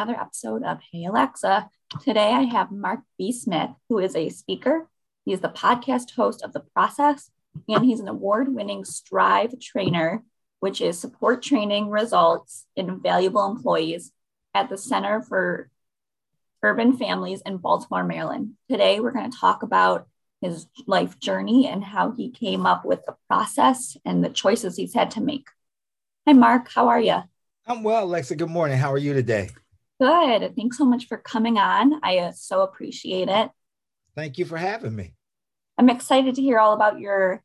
another episode of Hey Alexa. Today I have Mark B. Smith, who is a speaker. He is the podcast host of The Process, and he's an award winning Strive trainer, which is support training results in valuable employees at the Center for Urban Families in Baltimore, Maryland. Today we're going to talk about his life journey and how he came up with the process and the choices he's had to make. Hi, Mark. How are you? I'm well, Alexa. Good morning. How are you today? Good. Thanks so much for coming on. I uh, so appreciate it. Thank you for having me. I'm excited to hear all about your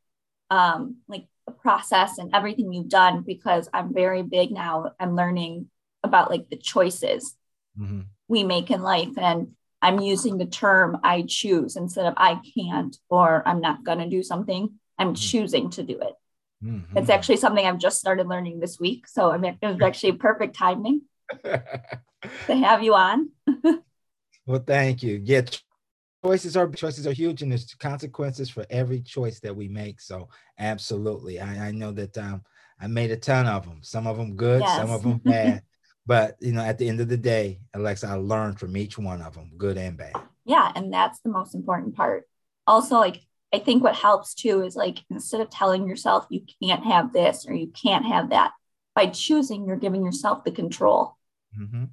um like the process and everything you've done because I'm very big now. I'm learning about like the choices mm-hmm. we make in life and I'm using the term I choose instead of I can't or I'm not going to do something. I'm mm-hmm. choosing to do it. Mm-hmm. It's actually something I've just started learning this week. So I mean, it was actually perfect timing to have you on. well, thank you. Yeah, choices are choices are huge, and there's consequences for every choice that we make. So absolutely, I, I know that um, I made a ton of them. Some of them good, yes. some of them bad. but you know, at the end of the day, Alexa, I learned from each one of them, good and bad. Yeah, and that's the most important part. Also, like I think what helps too is like instead of telling yourself you can't have this or you can't have that, by choosing, you're giving yourself the control mm-hmm.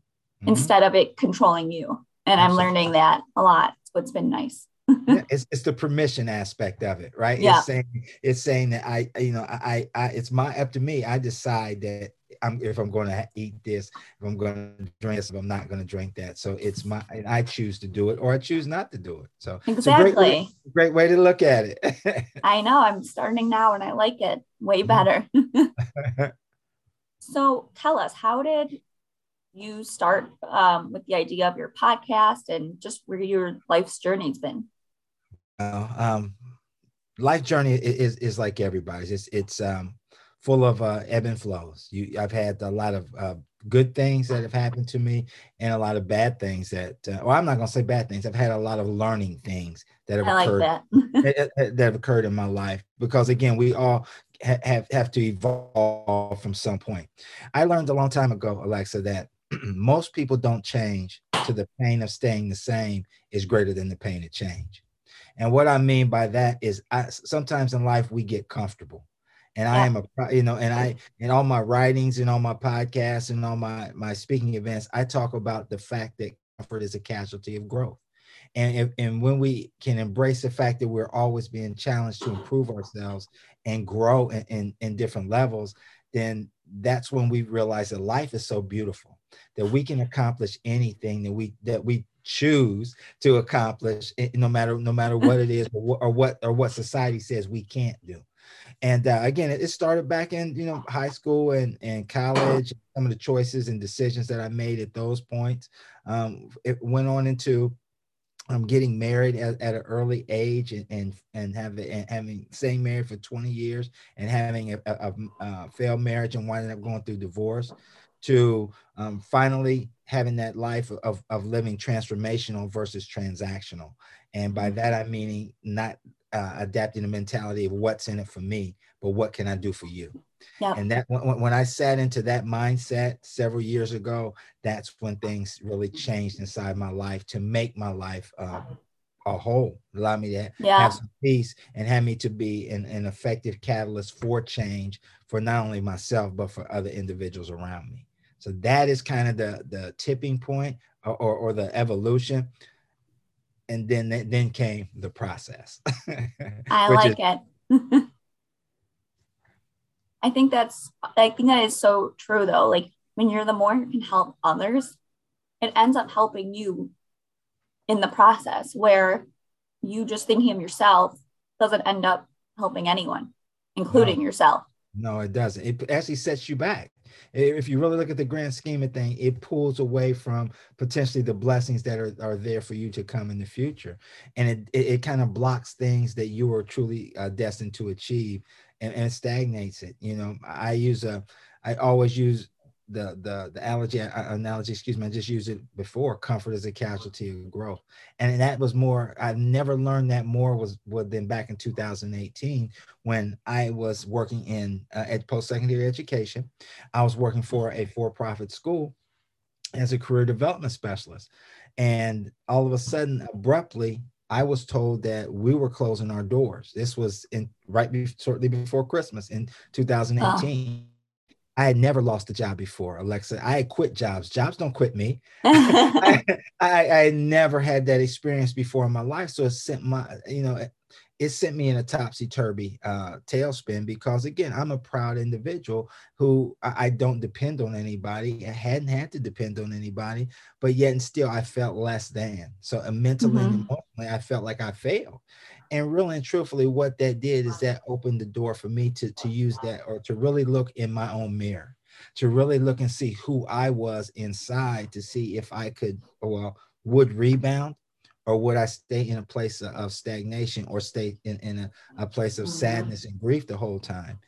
Mm-hmm. instead of it controlling you. And Absolutely. I'm learning that a lot. It's what's been nice. yeah, it's, it's the permission aspect of it, right? Yeah. It's saying it's saying that I, you know, I, I, it's my up to me. I decide that I'm if I'm going to eat this, if I'm going to drink this, if I'm not going to drink that. So it's my I choose to do it or I choose not to do it. So exactly, great way, great way to look at it. I know I'm starting now and I like it way mm-hmm. better. so tell us, how did you start um, with the idea of your podcast and just where your life's journey's been? Uh, um, life journey is, is like everybody's. It's it's um, full of uh, ebb and flows. You, I've had a lot of uh, good things that have happened to me, and a lot of bad things that. Uh, well, I'm not going to say bad things. I've had a lot of learning things that have I occurred like that. that, that have occurred in my life. Because again, we all ha- have have to evolve from some point. I learned a long time ago, Alexa, that most people don't change to the pain of staying the same is greater than the pain of change. And what I mean by that is, I, sometimes in life we get comfortable and. I am a you know, and I in all my writings and all my podcasts and all my my speaking events, I talk about the fact that comfort is a casualty of growth. And if, and when we can embrace the fact that we're always being challenged to improve ourselves and grow in, in, in different levels, then that's when we realize that life is so beautiful that we can accomplish anything that we that we choose to accomplish eh, no matter no matter what it is or, what or what society says we can't do and uh, again, it, started back in you know high school and and college. Some of the choices and decisions that I made at those points. Um, it went on into um, getting married at, at an early age and and and having and having staying married for 20 years and having a, a, a failed marriage and winding up going through divorce to um, finally having that life of, of living transformational versus transactional. And by mm-hmm. that, I mean not uh, adapting the mentality of what's in it for me, but what can I do for you? Yeah. And that when, when I sat into that mindset several years ago, that's when things really changed inside my life to make my life uh, a whole, allow me to yeah. have some peace and have me to be an, an effective catalyst for change for not only myself, but for other individuals around me. So that is kind of the, the tipping point or, or, or the evolution and then then came the process. I like is- it. I think that's I think that is so true though. Like when you're the more you can help others, it ends up helping you in the process where you just thinking of yourself doesn't end up helping anyone, including no. yourself. No, it doesn't. It actually sets you back if you really look at the grand scheme of thing, it pulls away from potentially the blessings that are, are there for you to come in the future. And it, it, it kind of blocks things that you are truly uh, destined to achieve and, and stagnates it. You know, I use a, I always use the the the analogy analogy excuse me i just used it before comfort is a casualty of growth and that was more i never learned that more was was than back in 2018 when i was working in uh, at post-secondary education i was working for a for-profit school as a career development specialist. And all of a sudden, abruptly, I was told that we were closing our doors. This was in right be, shortly before Christmas in 2018. Oh. I had never lost a job before, Alexa. I had quit jobs. Jobs don't quit me. I, I, I, never had that experience before in my life. So it sent my, you know, it sent me in a topsy turvy uh, tailspin because again, I'm a proud individual who I, I, don't depend on anybody. I hadn't had to depend on anybody, but yet and still I felt less than. So uh, mentally mm-hmm. and emotionally, I felt like I failed. And really and truthfully, what that did is that opened the door for me to to use that or to really look in my own mirror, to really look and see who I was inside to see if I could well would rebound or would I stay in a place of stagnation or stay in, in a, a place of mm-hmm. sadness and grief the whole time?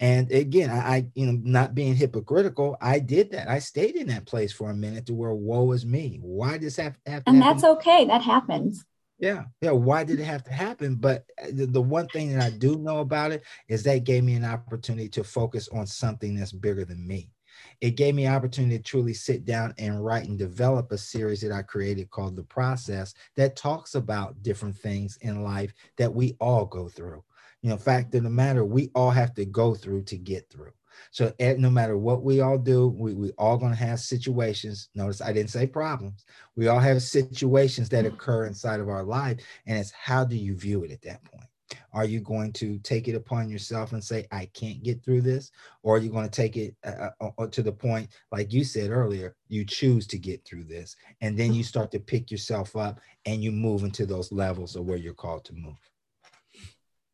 And again, I, I, you know, not being hypocritical, I did that. I stayed in that place for a minute to where woe is me. Why does that have to And happen? And that's okay. That happens. Yeah. Yeah. Why did it have to happen? But uh, the, the one thing that I do know about it is that gave me an opportunity to focus on something that's bigger than me it gave me opportunity to truly sit down and write and develop a series that I created called The Process that talks about different things in life that we all go through. You know, fact of the matter, we all have to go through to get through. So eh, no matter what we all do, we, we all going to have situations. Notice I didn't say problems. We all have situations that mm-hmm. occur inside of our life. And it's how do you view it at that point? Are you going to take it upon yourself and say, I can't get through this? Or are you going to take it uh, uh, uh, to the point, like you said earlier, you choose to get through this? And then you start to pick yourself up and you move into those levels of where you're called to move.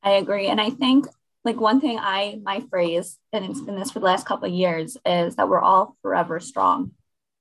I agree. And I think like one thing I, my phrase, and it's been this for the last couple of years, is that we're all forever strong.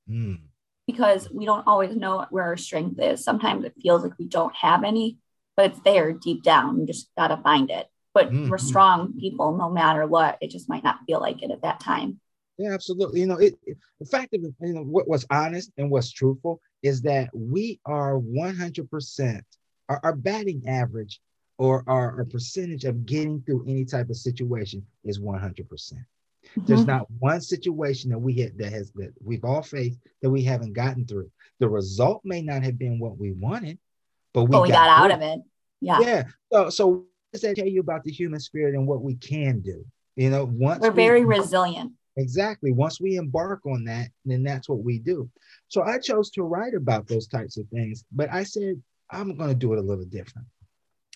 Mm. Because we don't always know where our strength is. Sometimes it feels like we don't have any, but it's there deep down. You just got to find it. But mm-hmm. we're strong people no matter what. It just might not feel like it at that time. Yeah, absolutely. You know, it, it the fact of you know what was honest and what's truthful is that we are 100% our, our batting average or our, our, percentage of getting through any type of situation is 100%. percent mm hmm There's not one situation that we had that has that we've all faced that we haven't gotten through. The result may not have been what we wanted, but we, but we got, got out of it. Yeah. Yeah. So, so what does that tell you about the human spirit and what we can do? You know, once we're very we, resilient. Exactly. Once we embark on that, then that's what we do. So I chose to write about those types of things, but I said, I'm going to do it a little different.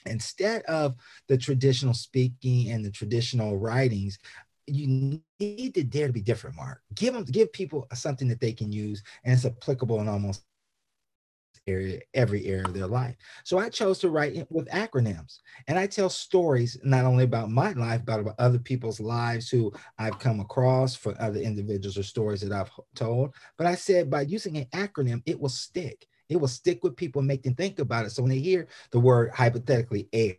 Instead of the traditional speaking and the traditional writings, you need to dare to be different, Mark. Give them, give people something that they can use and it's applicable in almost area, every area of their life. So I chose to write with acronyms. And I tell stories not only about my life, but about other people's lives who I've come across for other individuals or stories that I've told. But I said by using an acronym, it will stick. It will stick with people and make them think about it. So when they hear the word hypothetically air,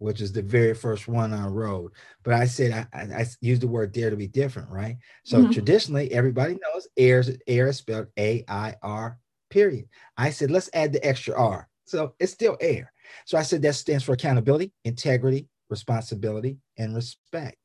which is the very first one I wrote. But I said I, I, I used the word dare to be different, right? So mm-hmm. traditionally, everybody knows air, air is spelled A I R period. I said, let's add the extra R. So it's still air. So I said that stands for accountability, integrity, responsibility, and respect.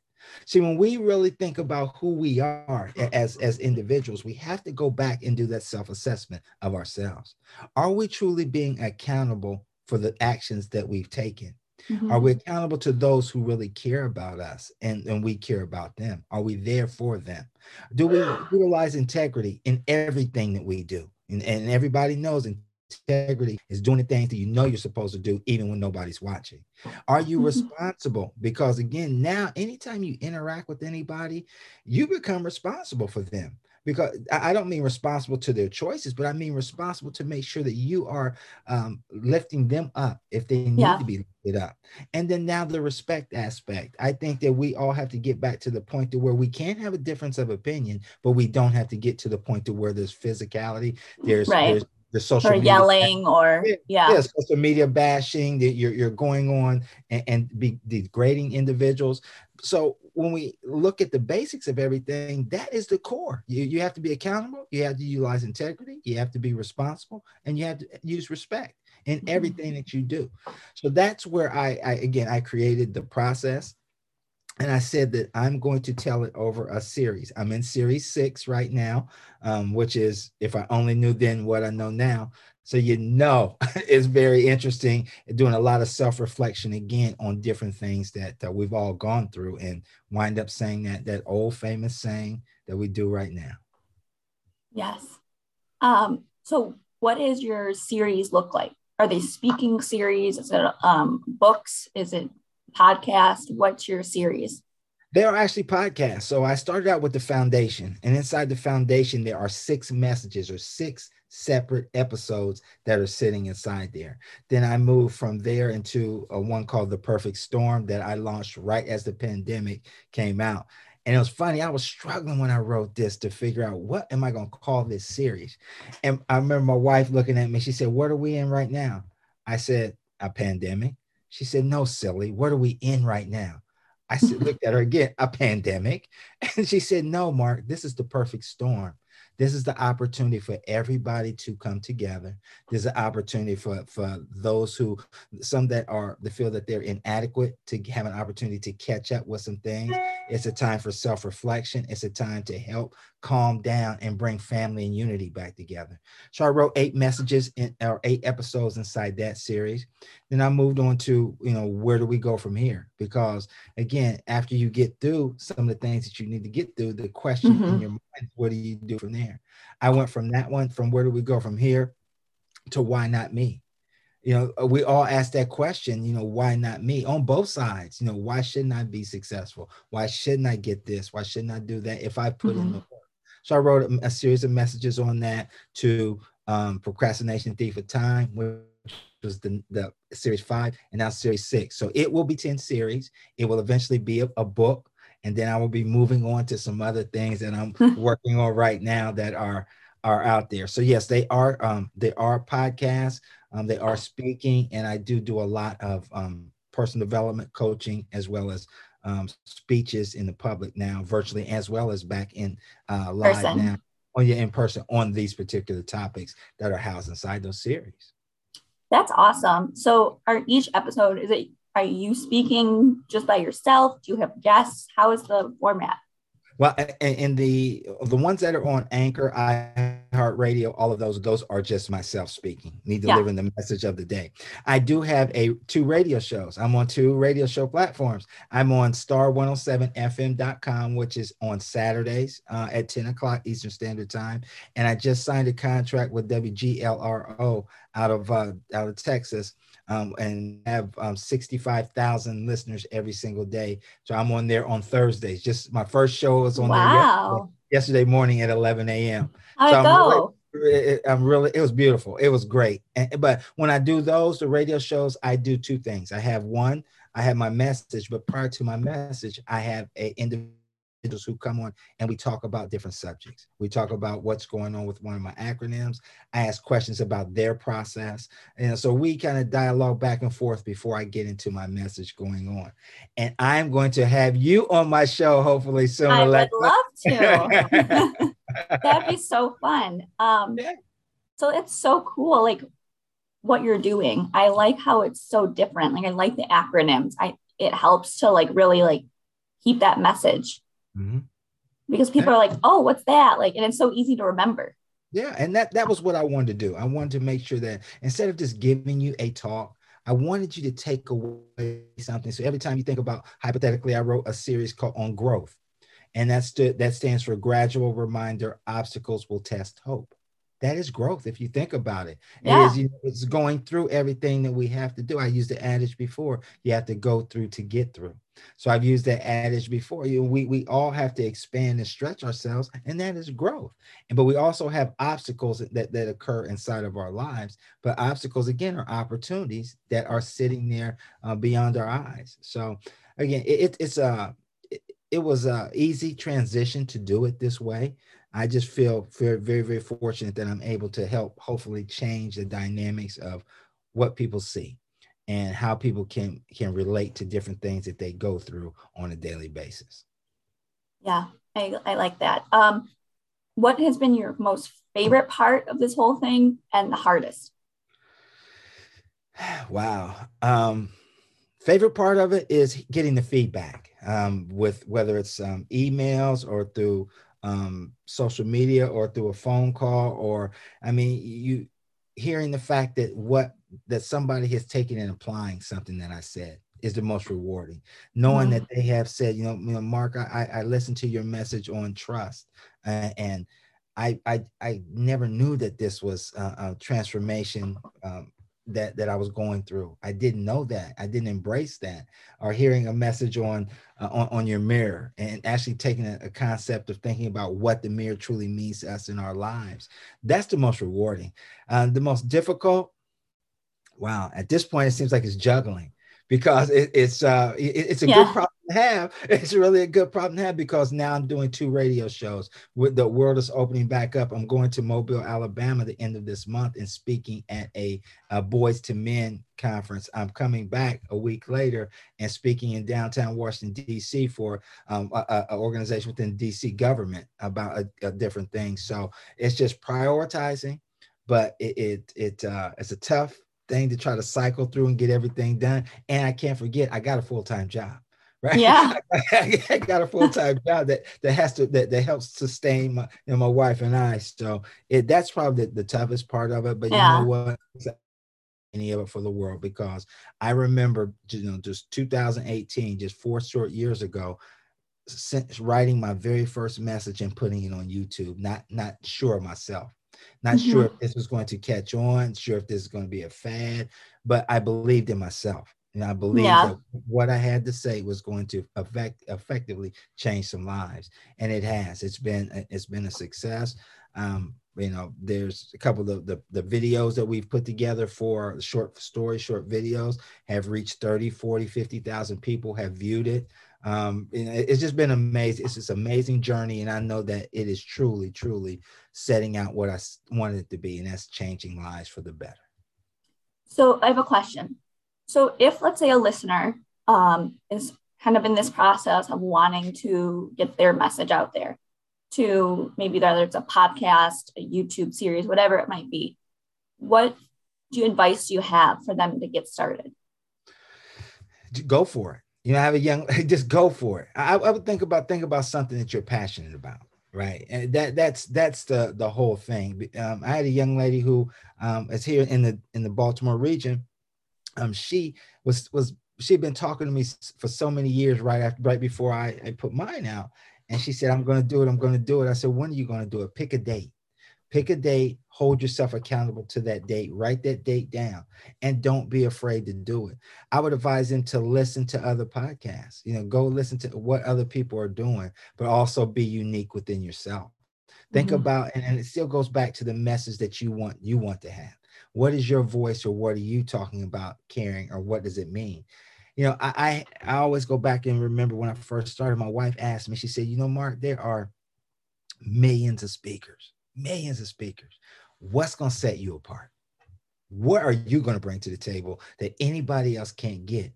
See, when we really think about who we are as, as individuals, we have to go back and do that self assessment of ourselves. Are we truly being accountable for the actions that we've taken? Mm-hmm. Are we accountable to those who really care about us and, and we care about them? Are we there for them? Do we utilize integrity in everything that we do? And, and everybody knows integrity is doing the things that you know you're supposed to do, even when nobody's watching. Are you mm-hmm. responsible? Because again, now anytime you interact with anybody, you become responsible for them because I don't mean responsible to their choices, but I mean responsible to make sure that you are um, lifting them up if they need yeah. to be lifted up. And then now the respect aspect. I think that we all have to get back to the point to where we can have a difference of opinion, but we don't have to get to the point to where there's physicality, there's, right. there's the social or yelling or yeah. yeah social media bashing that you're, you're going on and, and be degrading individuals so when we look at the basics of everything that is the core you, you have to be accountable you have to utilize integrity you have to be responsible and you have to use respect in mm-hmm. everything that you do so that's where I, I again i created the process and I said that I'm going to tell it over a series. I'm in series six right now, um, which is if I only knew then what I know now. So you know, it's very interesting. Doing a lot of self reflection again on different things that, that we've all gone through, and wind up saying that that old famous saying that we do right now. Yes. Um, so, what is your series look like? Are they speaking series? Is it um, books? Is it podcast? What's your series? They are actually podcasts. So I started out with the foundation, and inside the foundation, there are six messages or six separate episodes that are sitting inside there. Then I moved from there into a one called The Perfect Storm that I launched right as the pandemic came out. And it was funny, I was struggling when I wrote this to figure out what am I going to call this series. And I remember my wife looking at me, she said, What are we in right now? I said, A pandemic. She said, No, silly. What are we in right now? I said, looked at her again, a pandemic. And she said, No, Mark, this is the perfect storm. This is the opportunity for everybody to come together. There's an opportunity for, for those who, some that are, they feel that they're inadequate to have an opportunity to catch up with some things. It's a time for self reflection. It's a time to help calm down and bring family and unity back together. So I wrote eight messages in or eight episodes inside that series. Then I moved on to, you know, where do we go from here? Because again, after you get through some of the things that you need to get through, the question mm-hmm. in your mind, what do you do from there? I went from that one, from where do we go from here to why not me? you know we all ask that question you know why not me on both sides you know why shouldn't i be successful why shouldn't i get this why shouldn't i do that if i put mm-hmm. in the work so I wrote a, a series of messages on that to um, Procrastination Thief of Time, which was the, the series five, and now series six. So it will be 10 series. It will eventually be a, a book. And then I will be moving on to some other things that I'm working on right now that are are out there. So yes, they are um, they are podcasts. Um, they are speaking, and I do do a lot of um, personal development coaching as well as um, speeches in the public now, virtually as well as back in uh, live person. now, on oh, yeah, in person on these particular topics that are housed inside those series. That's awesome. So, are each episode is it? Are you speaking just by yourself? Do you have guests? How is the format? Well, and the the ones that are on Anchor, iHeartRadio, all of those, those are just myself speaking, me delivering yeah. the message of the day. I do have a two radio shows. I'm on two radio show platforms. I'm on star107fm.com, which is on Saturdays uh, at 10 o'clock Eastern Standard Time. And I just signed a contract with WGLRO out of uh, out of Texas um, and have um, 65,000 listeners every single day. So I'm on there on Thursdays. Just my first show was on wow. there yesterday, yesterday, morning at 11 a.m. How'd so go? Really, I'm really, it was beautiful. It was great. And, but when I do those, the radio shows, I do two things. I have one, I have my message, but prior to my message, I have a individual who come on and we talk about different subjects. We talk about what's going on with one of my acronyms. I ask questions about their process. And so we kind of dialogue back and forth before I get into my message going on. And I'm going to have you on my show hopefully soon. I Alexa. would love to. That'd be so fun. Um, yeah. So it's so cool. Like what you're doing. I like how it's so different. Like I like the acronyms. I it helps to like really like keep that message mm-hmm. because people are like, oh, what's that? Like, and it's so easy to remember. Yeah, and that that was what I wanted to do. I wanted to make sure that instead of just giving you a talk, I wanted you to take away something. So every time you think about hypothetically, I wrote a series called on growth, and that's that stands for gradual reminder. Obstacles will test hope that is growth if you think about it. Yeah. It is, you know, it's going through everything that we have to do. I used the adage before, you have to go through to get through. So I've used that adage before. You we we all have to expand and stretch ourselves, and that is growth. And but we also have obstacles that, that occur inside of our lives. But obstacles again are opportunities that are sitting there uh, beyond our eyes. So again, it, it's a it, it was a easy transition to do it this way I just feel very, very, very fortunate that I'm able to help hopefully change the dynamics of what people see and how people can can relate to different things that they go through on a daily basis. Yeah, I, I like that. Um, what has been your most favorite part of this whole thing and the hardest? Wow. Um, favorite part of it is getting the feedback um, with whether it's um, emails or through um, social media or through a phone call or i mean you hearing the fact that what that somebody has taken and applying something that i said is the most rewarding knowing mm-hmm. that they have said you know, you know mark i i listened to your message on trust uh, and I, I I never knew that this was a, a transformation um, that that I was going through. I didn't know that. I didn't embrace that. Or hearing a message on uh, on, on your mirror and actually taking a, a, concept of thinking about what the mirror truly means to us in our lives. That's the most rewarding. Uh, the most difficult. Wow, at this point, it seems like it's juggling because it, it's uh it, it's a yeah. good problem have. It's really a good problem to have because now I'm doing two radio shows. With the world is opening back up, I'm going to Mobile, Alabama, the end of this month, and speaking at a, a Boys to Men conference. I'm coming back a week later and speaking in downtown Washington D.C. for um, a, a, organization within D.C. government about a, a different thing. So it's just prioritizing, but it it, it uh, it's a tough thing to try to cycle through and get everything done. And I can't forget, I got a full time job. Right. Yeah. I got a full time job that that has to that, that helps sustain my you know, my wife and I. So it that's probably the, the toughest part of it. But yeah. you know what? Any of it for the world because I remember you know just 2018, just four short years ago, since writing my very first message and putting it on YouTube. Not not sure myself. Not mm-hmm. sure if this was going to catch on, sure if this is going to be a fad, but I believed in myself. And I believed yeah. that what I had to say was going to affect effectively change some lives. And it has. It's been it's been a success. Um, you know, there's a couple of the, the videos that we've put together for short stories, short videos have reached 30, 40, 50,000 people have viewed it um, it's just been amazing. It's this amazing journey, and I know that it is truly, truly setting out what I wanted it to be, and that's changing lives for the better. So I have a question. So if let's say a listener um, is kind of in this process of wanting to get their message out there to maybe whether it's a podcast, a YouTube series, whatever it might be, what do you advice do you have for them to get started? Go for it you know, I have a young, just go for it. I, I would think about think about something that you're passionate about, right? And that that's that's the the whole thing. Um, I had a young lady who um, is here in the in the Baltimore region. Um, she was was she'd been talking to me for so many years right after right before I, I put mine out, and she said, "I'm going to do it. I'm going to do it." I said, "When are you going to do it? Pick a date." Pick a date, hold yourself accountable to that date, write that date down, and don't be afraid to do it. I would advise them to listen to other podcasts. You know, go listen to what other people are doing, but also be unique within yourself. Think mm-hmm. about, and, it still goes back to the message that you want you want to have. What is your voice, or what are you talking about caring, or what does it mean? You know, I, I I always go back and remember when I first started. My wife asked me, she said, "You know, Mark, there are millions of speakers." millions of speakers. What's going to set you apart? What are you going to bring to the table that anybody else can't get?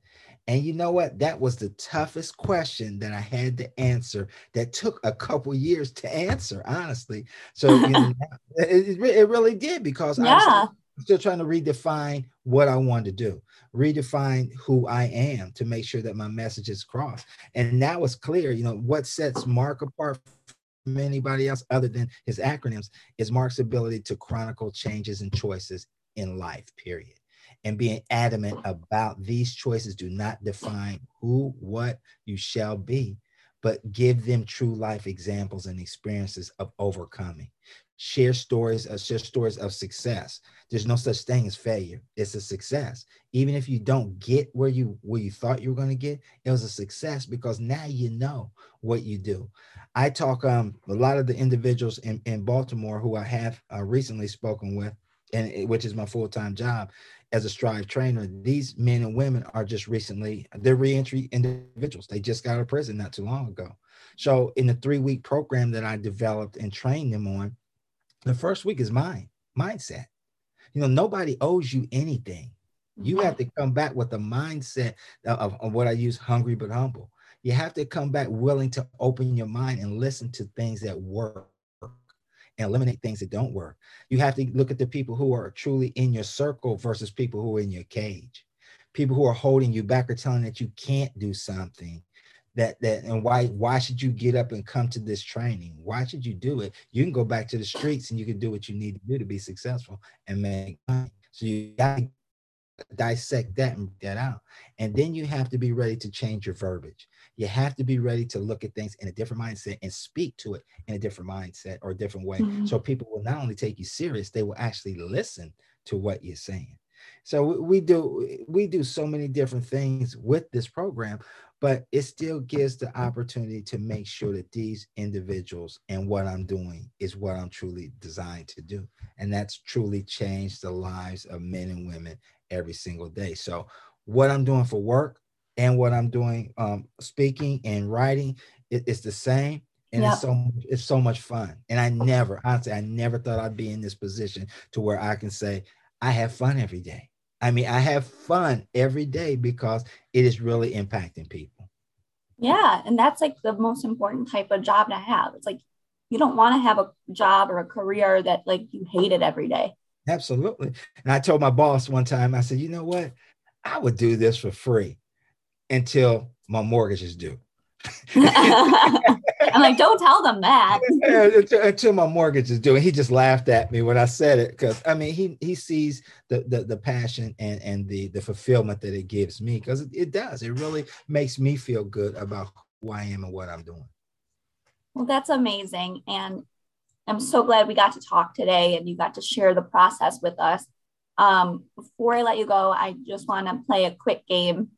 And you know what? That was the toughest question that I had to answer. That took a couple years to answer, honestly. So you know, it, it, really did because yeah. I was still trying to redefine what I want to do, redefine who I am to make sure that my message is crossed. And that was clear, you know, what sets Mark apart from anybody else other than his acronyms is Mark's ability to chronicle changes and choices in life, period. And being adamant about these choices do not define who, what you shall be, but give them true life examples and experiences of overcoming. Share stories uh, share stories of success. There's no such thing as failure. It's a success. Even if you don't get where you where you thought you were going to get it was a success because now you know what you do. I talk um a lot of the individuals in, in baltimore who i have uh, recently spoken with and which is my full-time job as a strive trainer these men and women are just recently they're reentry individuals they just got out of prison not too long ago so in the three week program that i developed and trained them on the first week is mine, mindset. You know, nobody owes you anything. You have to come back with the mindset of, of, what I use hungry but humble. You have to come back willing to open your mind and listen to things that work and eliminate things that don't work. You have to look at the people who are truly in your circle versus people who are in your cage. people who are holding you back or telling that you can't do something that that and why why should you get up and come to this training? Why should you do it? You can go back to the streets and you can do what you need to do to be successful and make money. So you got dissect that and that out. And then you have to be ready to change your verbiage you have to be ready to look at things in a different mindset and speak to it in a different mindset or a different way mm-hmm. so people will not only take you serious they will actually listen to what you're saying so we do we do so many different things with this program but it still gives the opportunity to make sure that these individuals and what I'm doing is what I'm truly designed to do. And that's truly changed the lives of men and women every single day. So, what I'm doing for work and what I'm doing um, speaking and writing, it, it's the same. And yep. it's so it's so much fun. And I never, honestly, I never thought I'd be in this position to where I can say I have fun every day. I mean, I have fun every day because it is really impacting people. Yeah. And that's like the most important type of job to have. It's like you don't want to have a job or a career that like you hate it every day. Absolutely. And I told my boss one time, I said, you know what? I would do this for free until my mortgage is due. I'm like, don't tell them that. Until my mortgage is due. And he just laughed at me when I said it because I mean he he sees the, the the passion and and the the fulfillment that it gives me because it, it does. It really makes me feel good about who I am and what I'm doing. Well, that's amazing. And I'm so glad we got to talk today and you got to share the process with us. Um, before I let you go, I just want to play a quick game,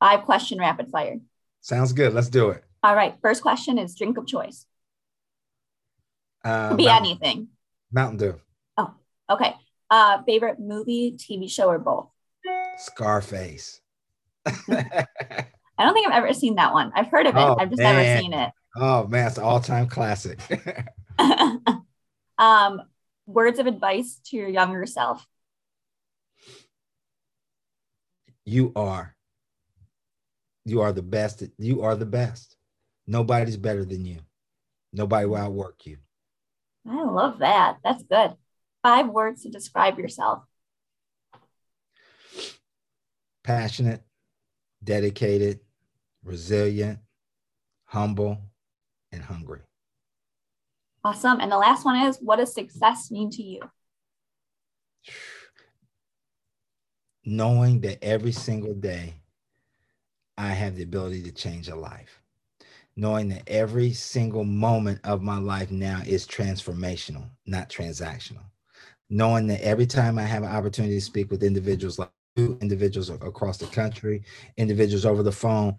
five question rapid fire. Sounds good. Let's do it. All right. First question is drink of choice. Uh, Could be Mountain, anything. Mountain Dew. Oh, okay. Uh, favorite movie, TV show, or both? Scarface. I don't think I've ever seen that one. I've heard of it. Oh, I've just man. never seen it. Oh man, it's an all-time classic. um, words of advice to your younger self. You are you are the best. You are the best. Nobody's better than you. Nobody will outwork you. I love that. That's good. Five words to describe yourself passionate, dedicated, resilient, humble, and hungry. Awesome. And the last one is what does success mean to you? Knowing that every single day I have the ability to change a life. Knowing that every single moment of my life now is transformational, not transactional. Knowing that every time I have an opportunity to speak with individuals like you, individuals across the country, individuals over the phone,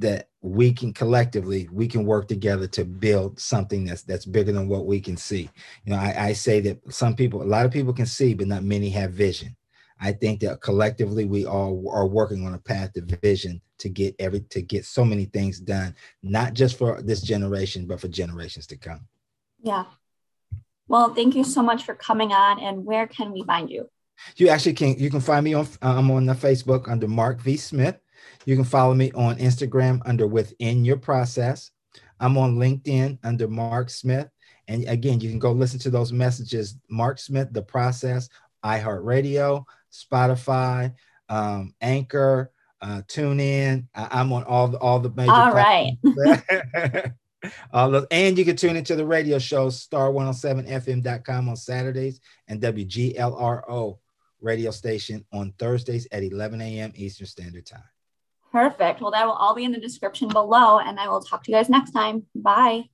that we can collectively we can work together to build something that's that's bigger than what we can see you know I, I say that some people a lot of people can see but not many have vision I think that collectively we all are working on a path to vision to get every to get so many things done, not just for this generation, but for generations to come. Yeah. Well, thank you so much for coming on. And where can we find you? You actually can you can find me on I'm on the Facebook under Mark V Smith. You can follow me on Instagram under Within Your Process. I'm on LinkedIn under Mark Smith. And again, you can go listen to those messages, Mark Smith, the process, iHeartRadio, Spotify, um, Anchor, uh, tune in. I, am on all the all the major. All right. all the, and you can tune into the radio show star107fm.com on Saturdays and WGLRO radio station on Thursdays at 11 a.m. Eastern Standard Time. Perfect. Well, that will all be in the description below, and I will talk to you guys next time. Bye.